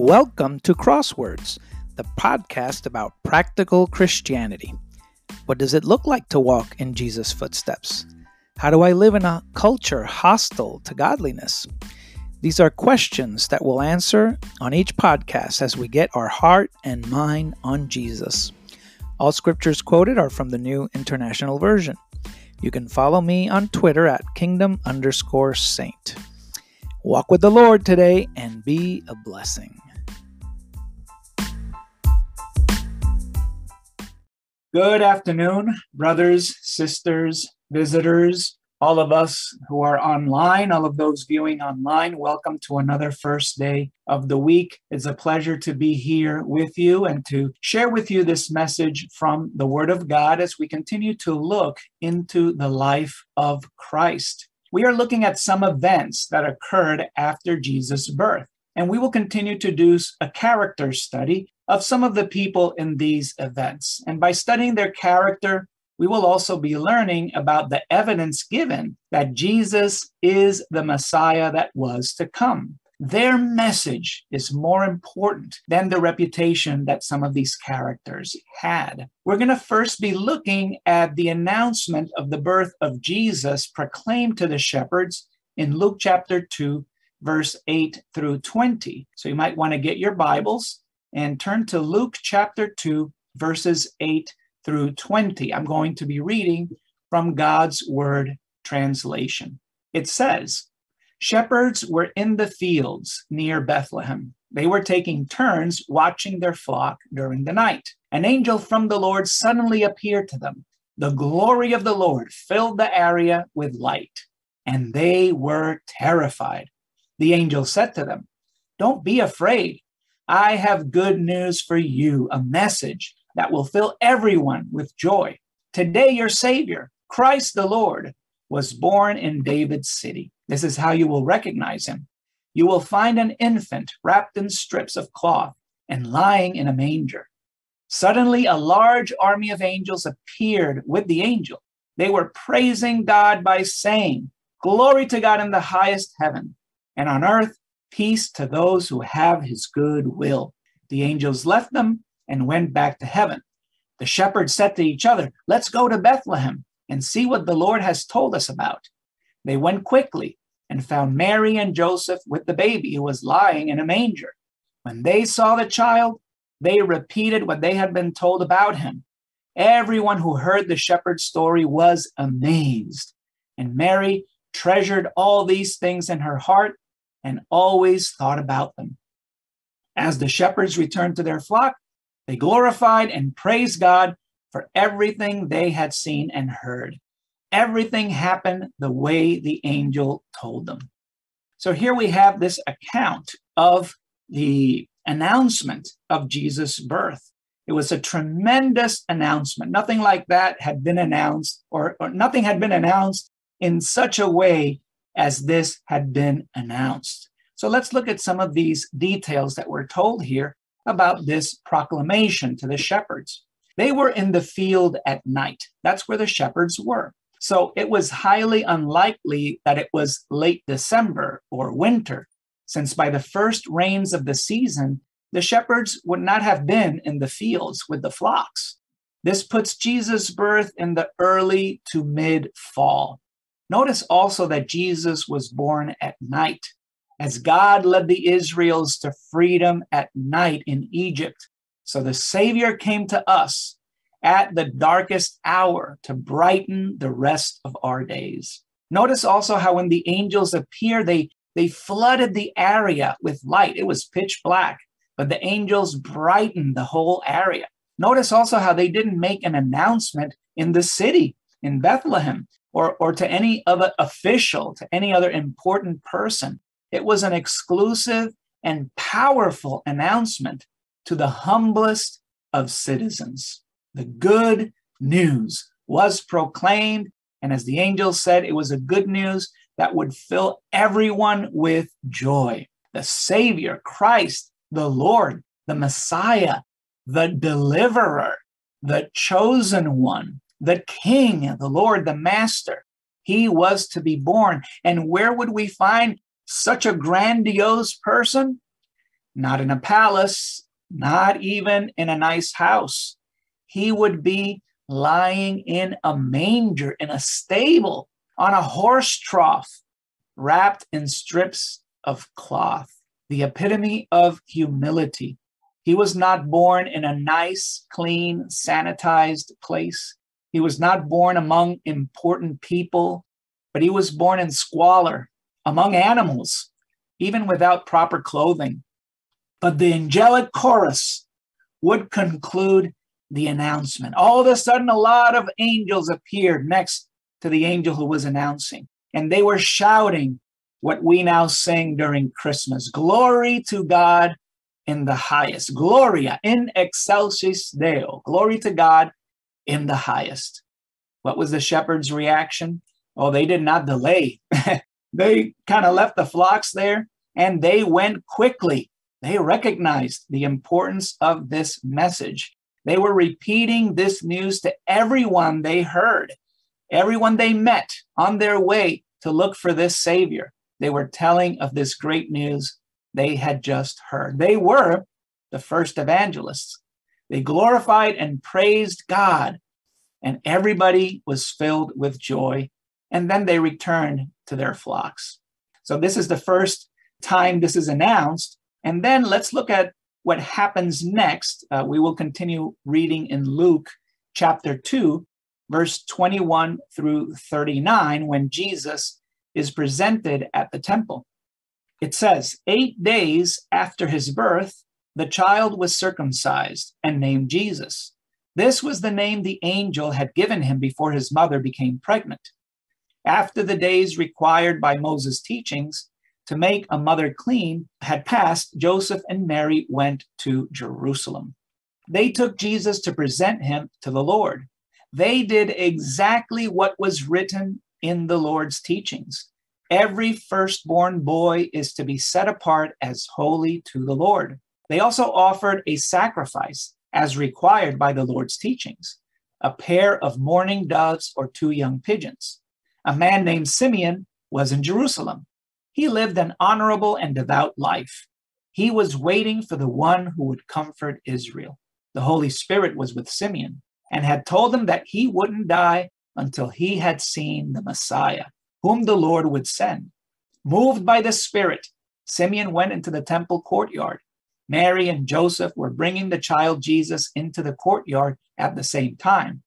Welcome to Crosswords, the podcast about practical Christianity. What does it look like to walk in Jesus' footsteps? How do I live in a culture hostile to godliness? These are questions that we'll answer on each podcast as we get our heart and mind on Jesus. All scriptures quoted are from the New International Version. You can follow me on Twitter at kingdom underscore saint. Walk with the Lord today and be a blessing. Good afternoon, brothers, sisters, visitors, all of us who are online, all of those viewing online, welcome to another first day of the week. It's a pleasure to be here with you and to share with you this message from the Word of God as we continue to look into the life of Christ. We are looking at some events that occurred after Jesus' birth, and we will continue to do a character study of some of the people in these events. And by studying their character, we will also be learning about the evidence given that Jesus is the Messiah that was to come. Their message is more important than the reputation that some of these characters had. We're going to first be looking at the announcement of the birth of Jesus proclaimed to the shepherds in Luke chapter 2, verse 8 through 20. So you might want to get your Bibles and turn to Luke chapter 2, verses 8 through 20. I'm going to be reading from God's Word translation. It says, Shepherds were in the fields near Bethlehem. They were taking turns watching their flock during the night. An angel from the Lord suddenly appeared to them. The glory of the Lord filled the area with light, and they were terrified. The angel said to them, Don't be afraid. I have good news for you, a message that will fill everyone with joy. Today, your Savior, Christ the Lord, was born in David's city. This is how you will recognize him. You will find an infant wrapped in strips of cloth and lying in a manger. Suddenly, a large army of angels appeared with the angel. They were praising God by saying, Glory to God in the highest heaven, and on earth, peace to those who have his good will. The angels left them and went back to heaven. The shepherds said to each other, Let's go to Bethlehem and see what the Lord has told us about. They went quickly and found Mary and Joseph with the baby who was lying in a manger. When they saw the child, they repeated what they had been told about him. Everyone who heard the shepherd's story was amazed. And Mary treasured all these things in her heart and always thought about them. As the shepherds returned to their flock, they glorified and praised God for everything they had seen and heard. Everything happened the way the angel told them. So here we have this account of the announcement of Jesus' birth. It was a tremendous announcement. Nothing like that had been announced, or, or nothing had been announced in such a way as this had been announced. So let's look at some of these details that we're told here about this proclamation to the shepherds. They were in the field at night. That's where the shepherds were. So it was highly unlikely that it was late December or winter, since by the first rains of the season, the shepherds would not have been in the fields with the flocks. This puts Jesus' birth in the early to mid fall. Notice also that Jesus was born at night as God led the Israels to freedom at night in Egypt. So the Savior came to us at the darkest hour to brighten the rest of our days. Notice also how when the angels appear, they, they flooded the area with light. It was pitch black, but the angels brightened the whole area. Notice also how they didn't make an announcement in the city in Bethlehem or, or to any other official, to any other important person. It was an exclusive and powerful announcement to the humblest of citizens. The good news was proclaimed, and as the angel said, it was a good news that would fill everyone with joy. The Savior, Christ, the Lord, the Messiah, the deliverer, the chosen one, the King, the Lord, the Master. He was to be born. And where would we find such a grandiose person not in a palace, not even in a nice house. He would be lying in a manger, in a stable, on a horse trough, wrapped in strips of cloth, the epitome of humility. He was not born in a nice, clean, sanitized place. He was not born among important people, but he was born in squalor, among animals, even without proper clothing. But the angelic chorus would conclude the announcement. All of a sudden, a lot of angels appeared next to the angel who was announcing, and they were shouting what we now sing during Christmas Glory to God in the highest. Gloria in excelsis Deo. Glory to God in the highest. What was the shepherd's reaction? Oh, they did not delay. they kind of left the flocks there and they went quickly. They recognized the importance of this message. They were repeating this news to everyone they heard, everyone they met on their way to look for this Savior. They were telling of this great news they had just heard. They were the first evangelists. They glorified and praised God, and everybody was filled with joy. And then they returned to their flocks. So, this is the first time this is announced. And then let's look at what happens next. Uh, we will continue reading in Luke chapter 2, verse 21 through 39, when Jesus is presented at the temple. It says, Eight days after his birth, the child was circumcised and named Jesus. This was the name the angel had given him before his mother became pregnant. After the days required by Moses' teachings to make a mother clean had passed, Joseph and Mary went to Jerusalem. They took Jesus to present him to the Lord. They did exactly what was written in the Lord's teachings. Every firstborn boy is to be set apart as holy to the Lord. They also offered a sacrifice as required by the Lord's teachings a pair of mourning doves or two young pigeons. A man named Simeon was in Jerusalem. He lived an honorable and devout life. He was waiting for the one who would comfort Israel. The Holy Spirit was with Simeon and had told him that he wouldn't die until he had seen the Messiah, whom the Lord would send. Moved by the Spirit, Simeon went into the temple courtyard Mary and Joseph were bringing the child Jesus into the courtyard at the same time.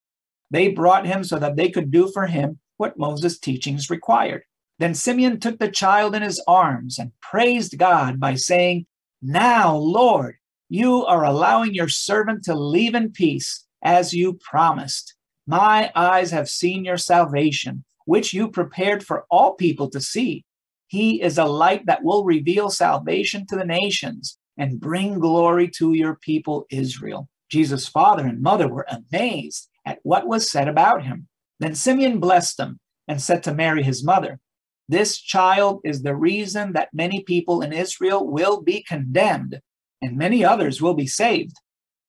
They brought him so that they could do for him what Moses' teachings required. Then Simeon took the child in his arms and praised God by saying, Now, Lord, you are allowing your servant to leave in peace as you promised. My eyes have seen your salvation, which you prepared for all people to see. He is a light that will reveal salvation to the nations and bring glory to your people Israel. Jesus' father and mother were amazed at what was said about him. Then Simeon blessed them and said to Mary, his mother, This child is the reason that many people in Israel will be condemned, and many others will be saved.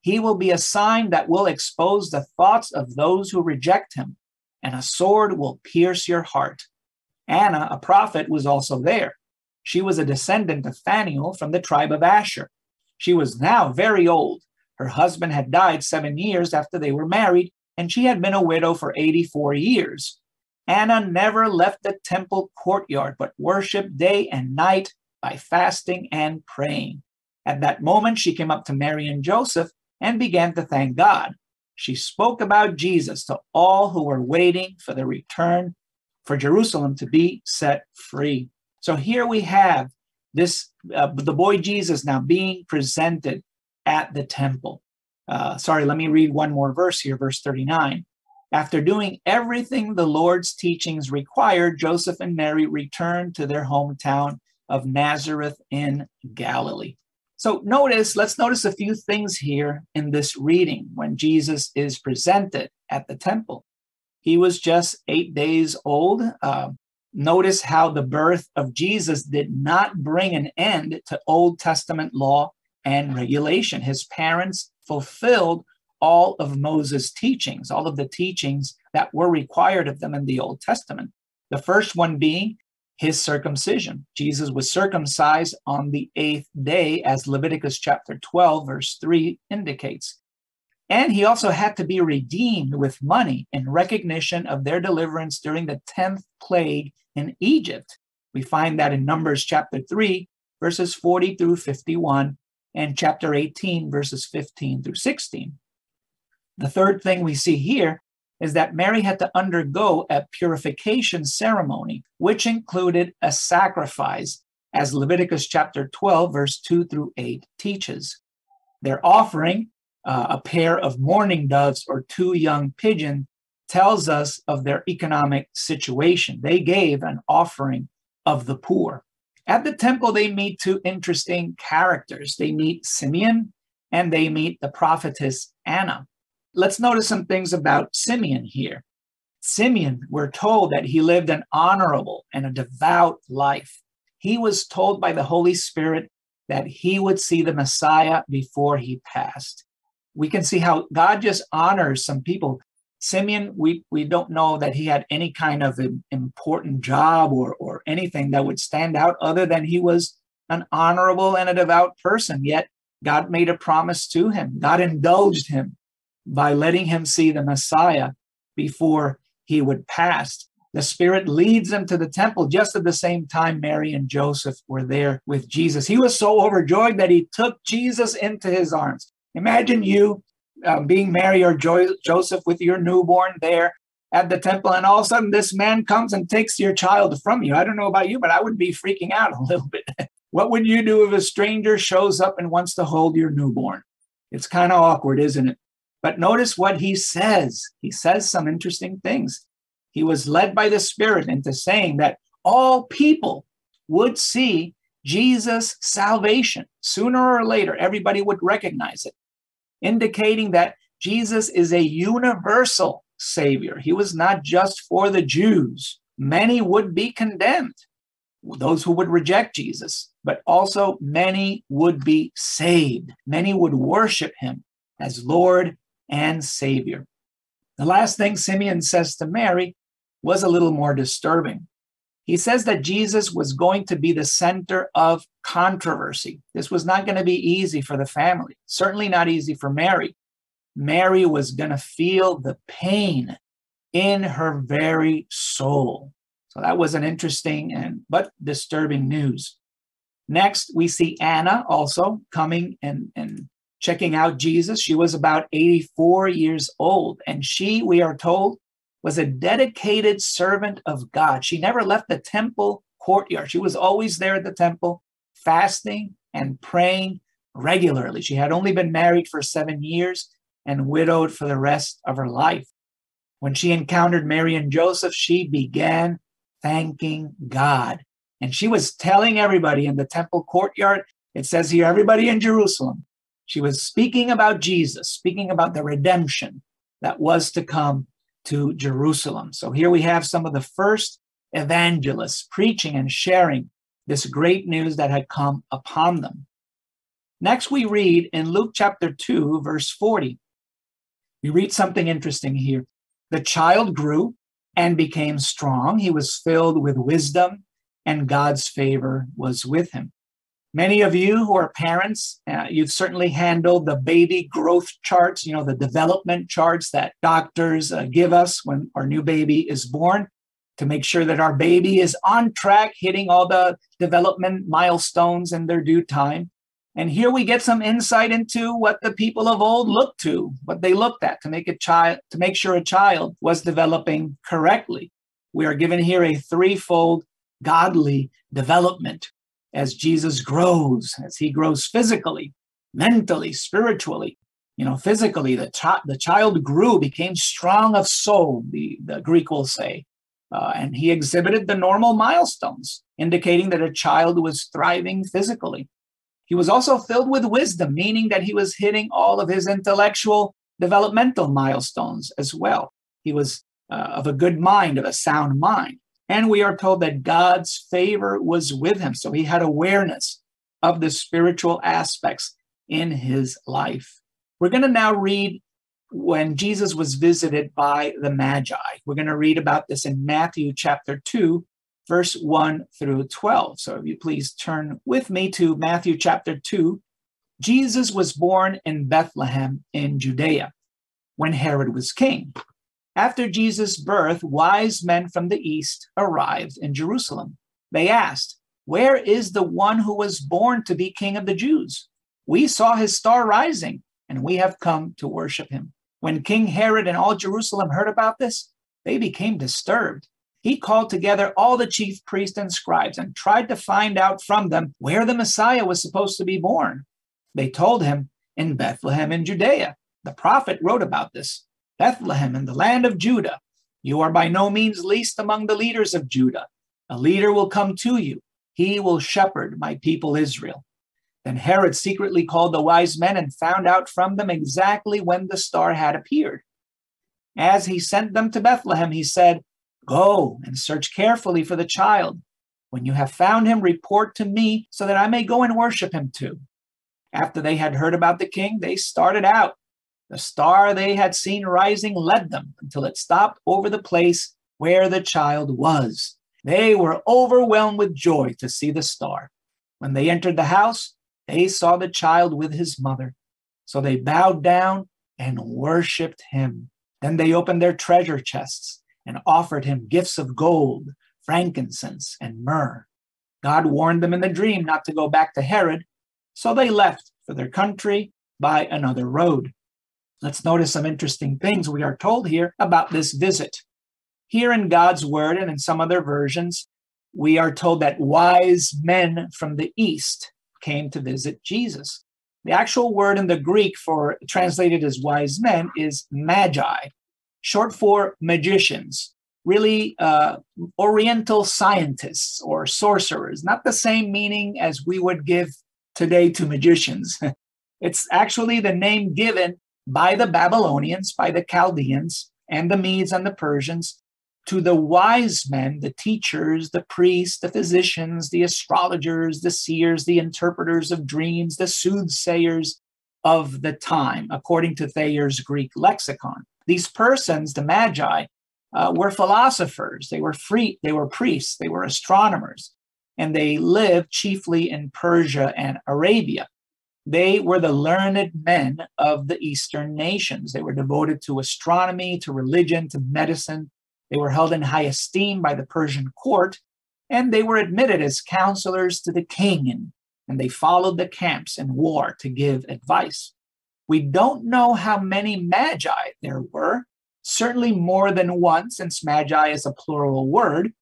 He will be a sign that will expose the thoughts of those who reject him, and a sword will pierce your heart. Anna, a prophet, was also there she was a descendant of Phanuel from the tribe of Asher. She was now very old. Her husband had died seven years after they were married, and she had been a widow for 84 years. Anna never left the temple courtyard, but worshiped day and night by fasting and praying. At that moment, she came up to Mary and Joseph and began to thank God. She spoke about Jesus to all who were waiting for the return for Jerusalem to be set free. So here we have this uh, the boy Jesus now being presented at the temple. Uh, sorry, let me read one more verse here, verse 39. After doing everything the Lord's teachings required, Joseph and Mary returned to their hometown of Nazareth in Galilee. So notice, let's notice a few things here in this reading when Jesus is presented at the temple. He was just eight days old. Uh, Notice how the birth of Jesus did not bring an end to Old Testament law and regulation. His parents fulfilled all of Moses' teachings, all of the teachings that were required of them in the Old Testament. The first one being his circumcision. Jesus was circumcised on the eighth day, as Leviticus chapter 12, verse 3 indicates. And he also had to be redeemed with money in recognition of their deliverance during the 10th plague in Egypt. We find that in Numbers chapter 3, verses 40 through 51, and chapter 18, verses 15 through 16. The third thing we see here is that Mary had to undergo a purification ceremony, which included a sacrifice, as Leviticus chapter 12, verse 2 through 8 teaches. Their offering uh, a pair of mourning doves or two young pigeons tells us of their economic situation. They gave an offering of the poor. At the temple, they meet two interesting characters. They meet Simeon and they meet the prophetess Anna. Let's notice some things about Simeon here. Simeon, we're told that he lived an honorable and a devout life. He was told by the Holy Spirit that he would see the Messiah before he passed we can see how God just honors some people. Simeon, we, we don't know that he had any kind of important job or, or anything that would stand out other than he was an honorable and a devout person. Yet God made a promise to him. God indulged him by letting him see the Messiah before he would pass. The Spirit leads him to the temple just at the same time Mary and Joseph were there with Jesus. He was so overjoyed that he took Jesus into his arms. Imagine you uh, being Mary or jo- Joseph with your newborn there at the temple, and all of a sudden this man comes and takes your child from you. I don't know about you, but I would be freaking out a little bit. what would you do if a stranger shows up and wants to hold your newborn? It's kind of awkward, isn't it? But notice what he says. He says some interesting things. He was led by the Spirit into saying that all people would see Jesus' salvation. Sooner or later, everybody would recognize it indicating that Jesus is a universal Savior. He was not just for the Jews. Many would be condemned, those who would reject Jesus, but also many would be saved. Many would worship him as Lord and Savior. The last thing Simeon says to Mary was a little more disturbing. He says that Jesus was going to be the center of controversy. This was not going to be easy for the family, certainly not easy for Mary. Mary was going to feel the pain in her very soul. So that was an interesting and but disturbing news. Next, we see Anna also coming and, and checking out Jesus. She was about 84 years old, and she, we are told, was a dedicated servant of God. She never left the temple courtyard. She was always there at the temple, fasting and praying regularly. She had only been married for seven years and widowed for the rest of her life. When she encountered Mary and Joseph, she began thanking God. And she was telling everybody in the temple courtyard, it says here, everybody in Jerusalem, she was speaking about Jesus, speaking about the redemption that was to come to Jerusalem. So here we have some of the first evangelists preaching and sharing this great news that had come upon them. Next, we read in Luke chapter 2, verse 40. We read something interesting here. The child grew and became strong. He was filled with wisdom, and God's favor was with him. Many of you who are parents, uh, you've certainly handled the baby growth charts, you know, the development charts that doctors uh, give us when our new baby is born to make sure that our baby is on track, hitting all the development milestones in their due time. And here we get some insight into what the people of old looked to, what they looked at to make a child, to make sure a child was developing correctly. We are given here a threefold godly development as Jesus grows, as he grows physically, mentally, spiritually. You know, physically, the, chi- the child grew, became strong of soul, the, the Greek will say. Uh, and he exhibited the normal milestones, indicating that a child was thriving physically. He was also filled with wisdom, meaning that he was hitting all of his intellectual developmental milestones as well. He was uh, of a good mind, of a sound mind. And we are told that God's favor was with him. So he had awareness of the spiritual aspects in his life. We're going to now read when Jesus was visited by the Magi. We're going to read about this in Matthew chapter 2, verse 1 through 12. So if you please turn with me to Matthew chapter 2. Jesus was born in Bethlehem in Judea when Herod was king. After Jesus' birth, wise men from the east arrived in Jerusalem. They asked, Where is the one who was born to be king of the Jews? We saw his star rising, and we have come to worship him. When King Herod and all Jerusalem heard about this, they became disturbed. He called together all the chief priests and scribes and tried to find out from them where the Messiah was supposed to be born. They told him, In Bethlehem in Judea. The prophet wrote about this. Bethlehem in the land of Judah. You are by no means least among the leaders of Judah. A leader will come to you. He will shepherd my people Israel. Then Herod secretly called the wise men and found out from them exactly when the star had appeared. As he sent them to Bethlehem, he said, Go and search carefully for the child. When you have found him, report to me so that I may go and worship him too. After they had heard about the king, they started out. The star they had seen rising led them until it stopped over the place where the child was. They were overwhelmed with joy to see the star. When they entered the house, they saw the child with his mother. So they bowed down and worshiped him. Then they opened their treasure chests and offered him gifts of gold, frankincense, and myrrh. God warned them in the dream not to go back to Herod, so they left for their country by another road. Let's notice some interesting things we are told here about this visit. Here in God's word and in some other versions, we are told that wise men from the east came to visit Jesus. The actual word in the Greek for translated as wise men is magi, short for magicians, really uh, oriental scientists or sorcerers, not the same meaning as we would give today to magicians. it's actually the name given by the Babylonians, by the Chaldeans, and the Medes and the Persians to the wise men, the teachers, the priests, the physicians, the astrologers, the seers, the interpreters of dreams, the soothsayers of the time, according to Thayer's Greek lexicon. These persons, the Magi, uh, were philosophers, they were free, they were priests, they were astronomers, and they lived chiefly in Persia and Arabia. They were the learned men of the Eastern nations. They were devoted to astronomy, to religion, to medicine. They were held in high esteem by the Persian court, and they were admitted as counselors to the king, and, they followed the camps in war to give advice. We don't know how many magi there were, certainly more than one, since magi is a plural word,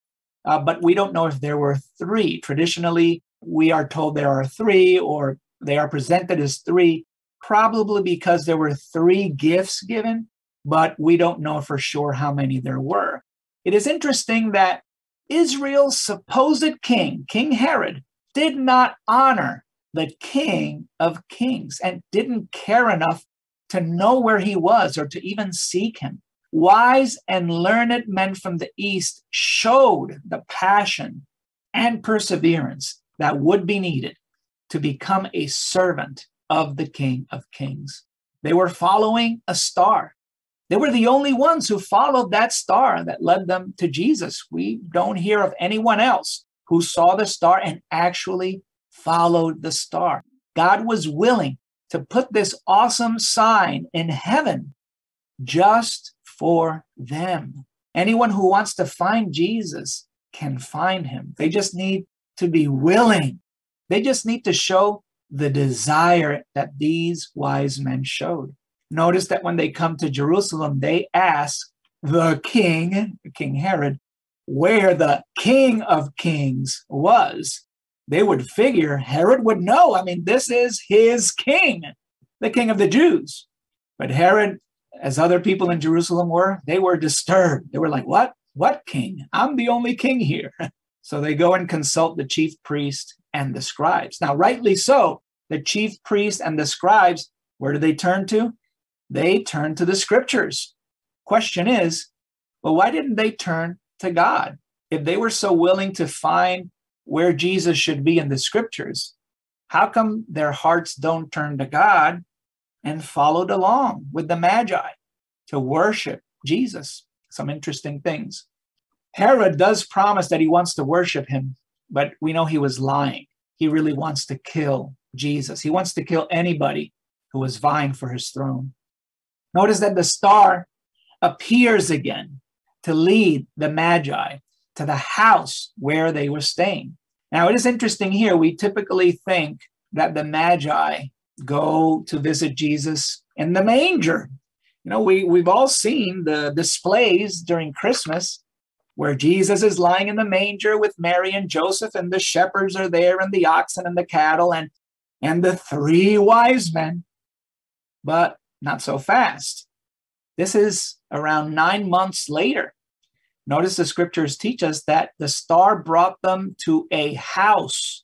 uh, but we don't know if there were three. Traditionally, we are told there are three, or they are presented as three, probably because there were three gifts given, but we don't know for sure how many there were. It is interesting that Israel's supposed king, King Herod, did not honor the King of Kings and didn't care enough to know where he was or to even seek him. Wise and learned men from the East showed the passion and perseverance that would be needed to become a servant of the King of Kings. They were following a star. They were the only ones who followed that star that led them to Jesus. We don't hear of anyone else who saw the star and actually followed the star. God was willing to put this awesome sign in heaven just for them. Anyone who wants to find Jesus can find him. They just need to be willing they just need to show the desire that these wise men showed. Notice that when they come to Jerusalem, they ask the king, King Herod, where the king of kings was. They would figure Herod would know. I mean, this is his king, the king of the Jews. But Herod, as other people in Jerusalem were, they were disturbed. They were like, What? What king? I'm the only king here. So they go and consult the chief priest and the scribes. Now, rightly so, the chief priest and the scribes, where do they turn to? They turn to the scriptures. Question is, well, why didn't they turn to God? If they were so willing to find where Jesus should be in the scriptures, how come their hearts don't turn to God and followed along with the Magi to worship Jesus? Some interesting things. Herod does promise that he wants to worship him, but we know he was lying. He really wants to kill Jesus. He wants to kill anybody who was vying for his throne. Notice that the star appears again to lead the Magi to the house where they were staying. Now, it is interesting here. We typically think that the Magi go to visit Jesus in the manger. You know, we, we've all seen the displays during Christmas where Jesus is lying in the manger with Mary and Joseph, and the shepherds are there, and the oxen and the cattle, and, and the three wise men. But not so fast. This is around nine months later. Notice the scriptures teach us that the star brought them to a house,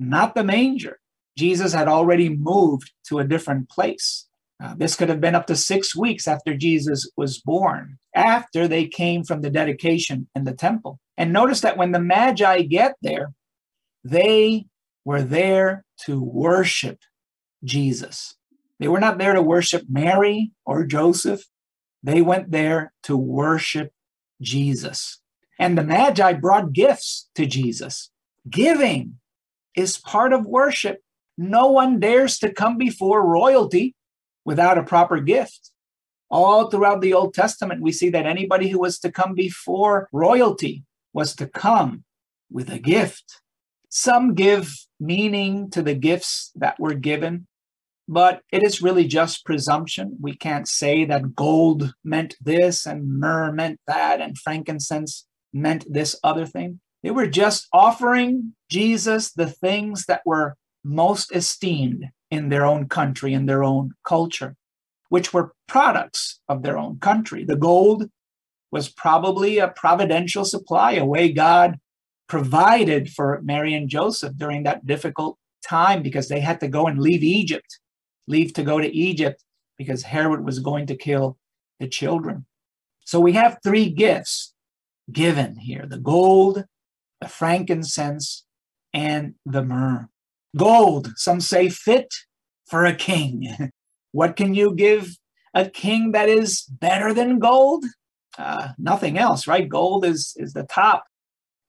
not the manger. Jesus had already moved to a different place. Uh, this could have been up to six weeks after Jesus was born, after they came from the dedication in the temple. And notice that when the Magi get there, they were there to worship Jesus. They were not there to worship Mary or Joseph. They went there to worship Jesus. And the Magi brought gifts to Jesus. Giving is part of worship. No one dares to come before royalty without a proper gift. All throughout the Old Testament, we see that anybody who was to come before royalty was to come with a gift. Some give meaning to the gifts that were given, but it is really just presumption. We can't say that gold meant this and myrrh meant that and frankincense meant this other thing. They were just offering Jesus the things that were most esteemed in their own country, in their own culture, which were products of their own country. The gold was probably a providential supply, a way God provided for Mary and Joseph during that difficult time because they had to go and leave Egypt, leave to go to Egypt because Herod was going to kill the children. So we have three gifts given here the gold, the frankincense, and the myrrh. Gold, some say fit for a king. what can you give a king that is better than gold? Uh, nothing else, right? Gold is, is the top.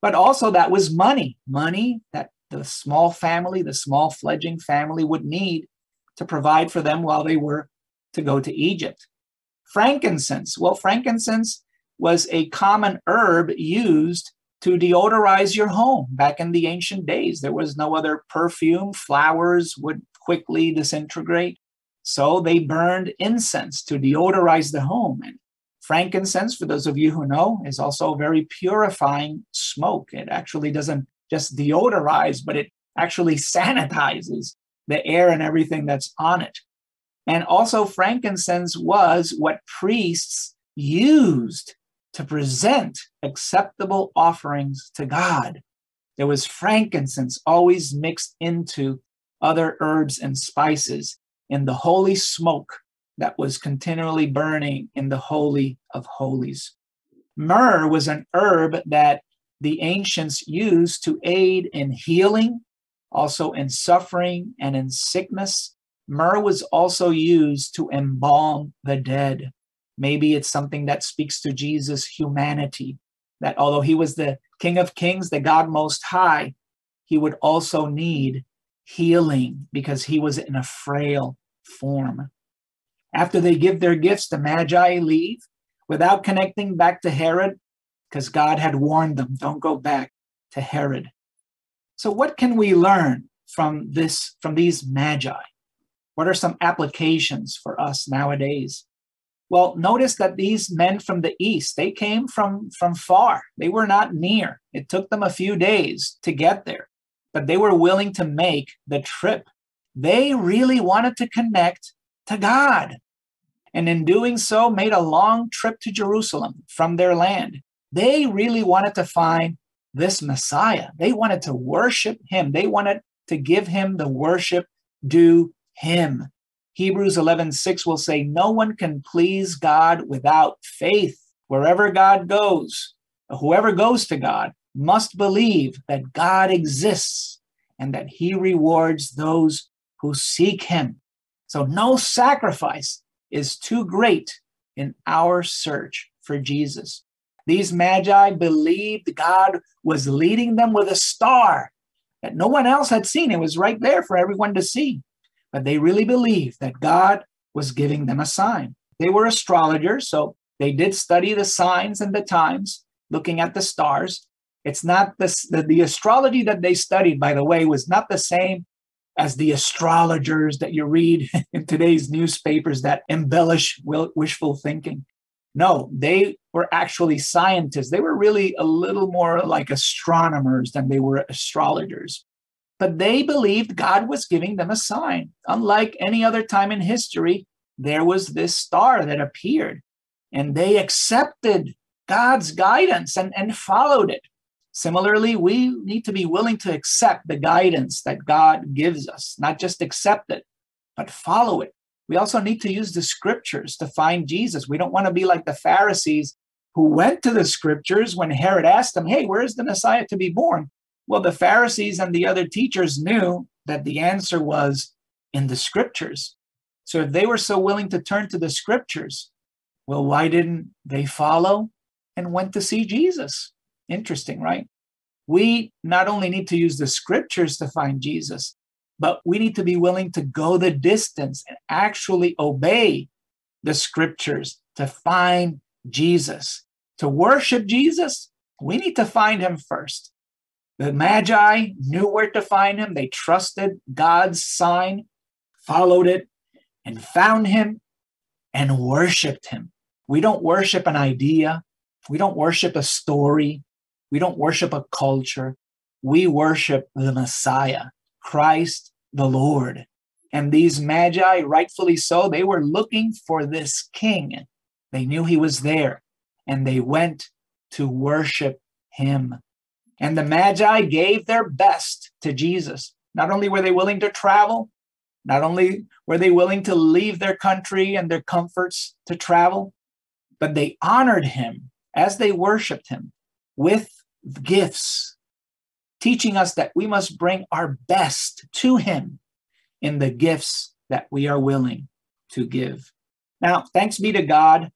But also, that was money, money that the small family, the small fledgling family would need to provide for them while they were to go to Egypt. Frankincense. Well, frankincense was a common herb used to deodorize your home back in the ancient days. There was no other perfume. Flowers would quickly disintegrate. So they burned incense to deodorize the home. And frankincense, for those of you who know, is also a very purifying smoke. It actually doesn't just deodorize, but it actually sanitizes the air and everything that's on it. And also, frankincense was what priests used to present acceptable offerings to God. There was frankincense always mixed into other herbs and spices in the holy smoke that was continually burning in the Holy of Holies. Myrrh was an herb that the ancients used to aid in healing, also in suffering and in sickness. Myrrh was also used to embalm the dead. Maybe it's something that speaks to Jesus' humanity, that although he was the King of Kings, the God Most High, he would also need healing because he was in a frail form. After they give their gifts, the Magi leave without connecting back to Herod because God had warned them don't go back to Herod. So, what can we learn from this, from these Magi? What are some applications for us nowadays? Well, notice that these men from the east, they came from, from far. They were not near. It took them a few days to get there, but they were willing to make the trip. They really wanted to connect to God. And in doing so, made a long trip to Jerusalem from their land. They really wanted to find this Messiah. They wanted to worship him. They wanted to give him the worship due him. Hebrews 11:6 will say no one can please God without faith. Wherever God goes, whoever goes to God must believe that God exists and that he rewards those who seek him. So no sacrifice is too great in our search for Jesus. These magi believed God was leading them with a star that no one else had seen. It was right there for everyone to see. But they really believed that God was giving them a sign. They were astrologers, so they did study the signs and the times, looking at the stars. It's not the, the astrology that they studied, by the way, was not the same as the astrologers that you read in today's newspapers that embellish wishful thinking. No, they were actually scientists. They were really a little more like astronomers than they were astrologers. But they believed God was giving them a sign. Unlike any other time in history, there was this star that appeared, and they accepted God's guidance and, and followed it. Similarly, we need to be willing to accept the guidance that God gives us, not just accept it, but follow it. We also need to use the scriptures to find Jesus. We don't want to be like the Pharisees who went to the scriptures when Herod asked them, Hey, where is the Messiah to be born? Well, the Pharisees and the other teachers knew that the answer was in the scriptures. So if they were so willing to turn to the scriptures, well, why didn't they follow and went to see Jesus? Interesting, right? We not only need to use the scriptures to find Jesus, but we need to be willing to go the distance and actually obey the scriptures to find Jesus. To worship Jesus, we need to find him first. The Magi knew where to find him. They trusted God's sign, followed it, and found him and worshiped him. We don't worship an idea. We don't worship a story. We don't worship a culture. We worship the Messiah, Christ the Lord. And these magi, rightfully so, they were looking for this king. They knew he was there and they went to worship him. And the magi gave their best to Jesus. Not only were they willing to travel, not only were they willing to leave their country and their comforts to travel, but they honored him as they worshiped him with gifts, teaching us that we must bring our best to him in the gifts that we are willing to give. Now, thanks be to God,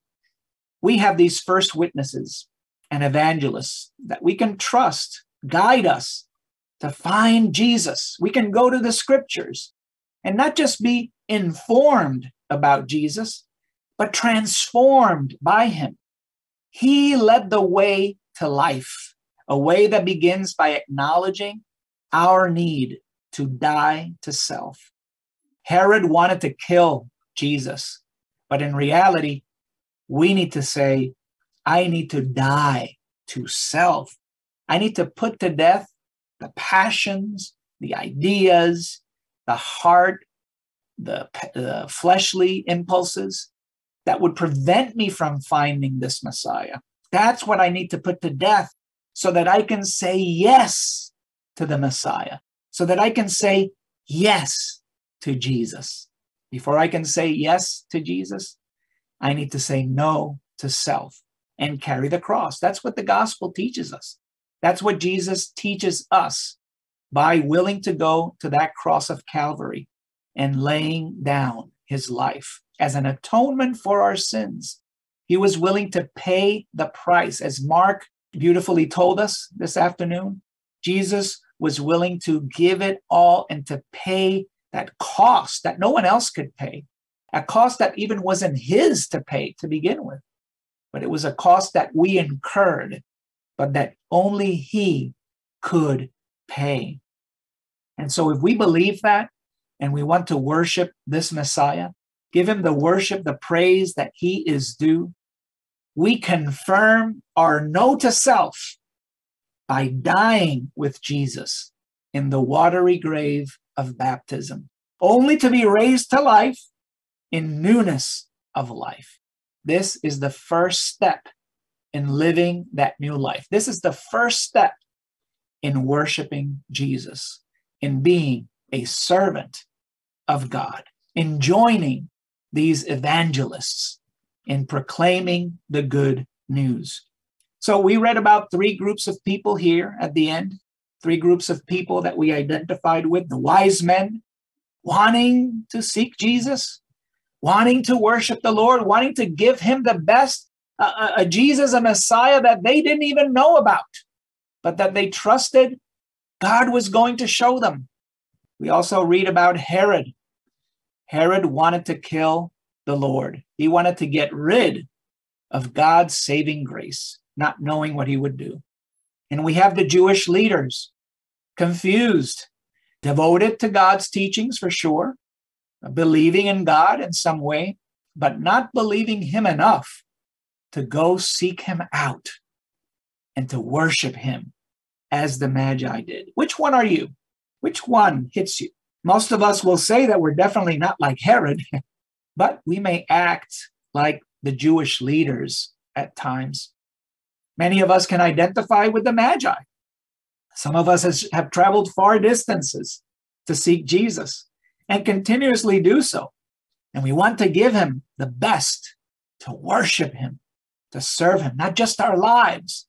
we have these first witnesses and evangelists that we can trust, guide us to find Jesus. We can go to the scriptures and not just be informed about Jesus, but transformed by him. He led the way to life, a way that begins by acknowledging our need to die to self. Herod wanted to kill Jesus, but in reality, we need to say, I need to die to self. I need to put to death the passions, the ideas, the heart, the, the fleshly impulses that would prevent me from finding this Messiah. That's what I need to put to death so that I can say yes to the Messiah, so that I can say yes to Jesus. Before I can say yes to Jesus, I need to say no to self and carry the cross. That's what the gospel teaches us. That's what Jesus teaches us by willing to go to that cross of Calvary and laying down his life as an atonement for our sins. He was willing to pay the price, as Mark beautifully told us this afternoon. Jesus was willing to give it all and to pay that cost that no one else could pay, a cost that even wasn't his to pay to begin with, but it was a cost that we incurred, but that only he could pay. And so, if we believe that and we want to worship this Messiah, give him the worship, the praise that he is due, we confirm our no to self by dying with Jesus in the watery grave of baptism, only to be raised to life in newness of life. This is the first step in living that new life. This is the first step in worshiping Jesus in being a servant of God, in joining these evangelists in proclaiming the good news. So we read about three groups of people here at the end, three groups of people that we identified with the wise men wanting to seek Jesus, wanting to worship the Lord, wanting to give him the best, a, a Jesus, a Messiah that they didn't even know about, but that they trusted God was going to show them. We also read about Herod. Herod wanted to kill the Lord, he wanted to get rid of God's saving grace, not knowing what he would do. And we have the Jewish leaders confused, devoted to God's teachings for sure, believing in God in some way, but not believing him enough to go seek him out and to worship him as the Magi did. Which one are you? Which one hits you? Most of us will say that we're definitely not like Herod, but we may act like the Jewish leaders at times. Many of us can identify with the Magi. Some of us has, have traveled far distances to seek Jesus and continuously do so. And we want to give him the best, to worship him, to serve him, not just our lives,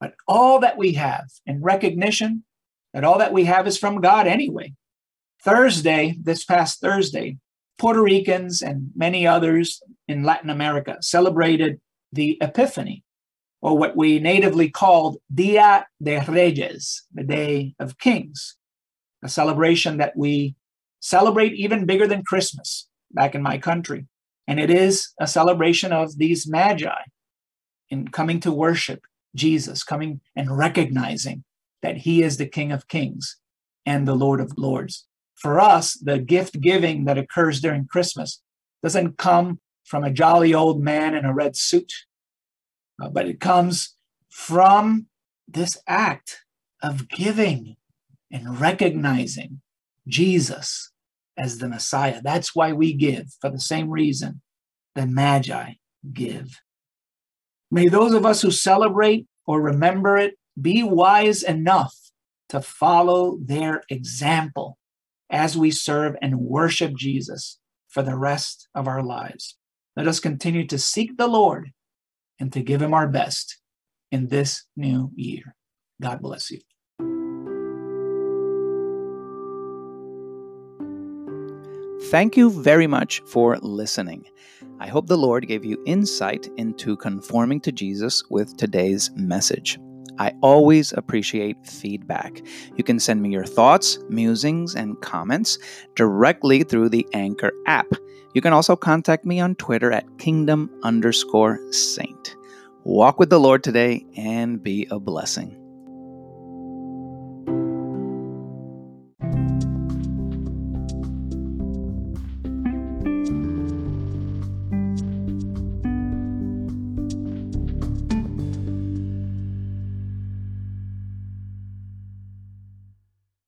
but all that we have in recognition that all that we have is from God anyway. Thursday, this past Thursday, Puerto Ricans and many others in Latin America celebrated the Epiphany, or what we natively called Dia de Reyes, the Day of Kings, a celebration that we celebrate even bigger than Christmas back in my country. And it is a celebration of these magi in coming to worship Jesus, coming and recognizing that he is the King of Kings and the Lord of Lords. For us, the gift giving that occurs during Christmas doesn't come from a jolly old man in a red suit, uh, but it comes from this act of giving and recognizing Jesus as the Messiah. That's why we give, for the same reason the Magi give. May those of us who celebrate or remember it be wise enough to follow their example as we serve and worship Jesus for the rest of our lives. Let us continue to seek the Lord and to give him our best in this new year. God bless you. Thank you very much for listening. I hope the Lord gave you insight into conforming to Jesus with today's message. I always appreciate feedback. You can send me your thoughts, musings, and comments directly through the Anchor app. You can also contact me on Twitter at kingdom underscore saint. Walk with the Lord today and be a blessing.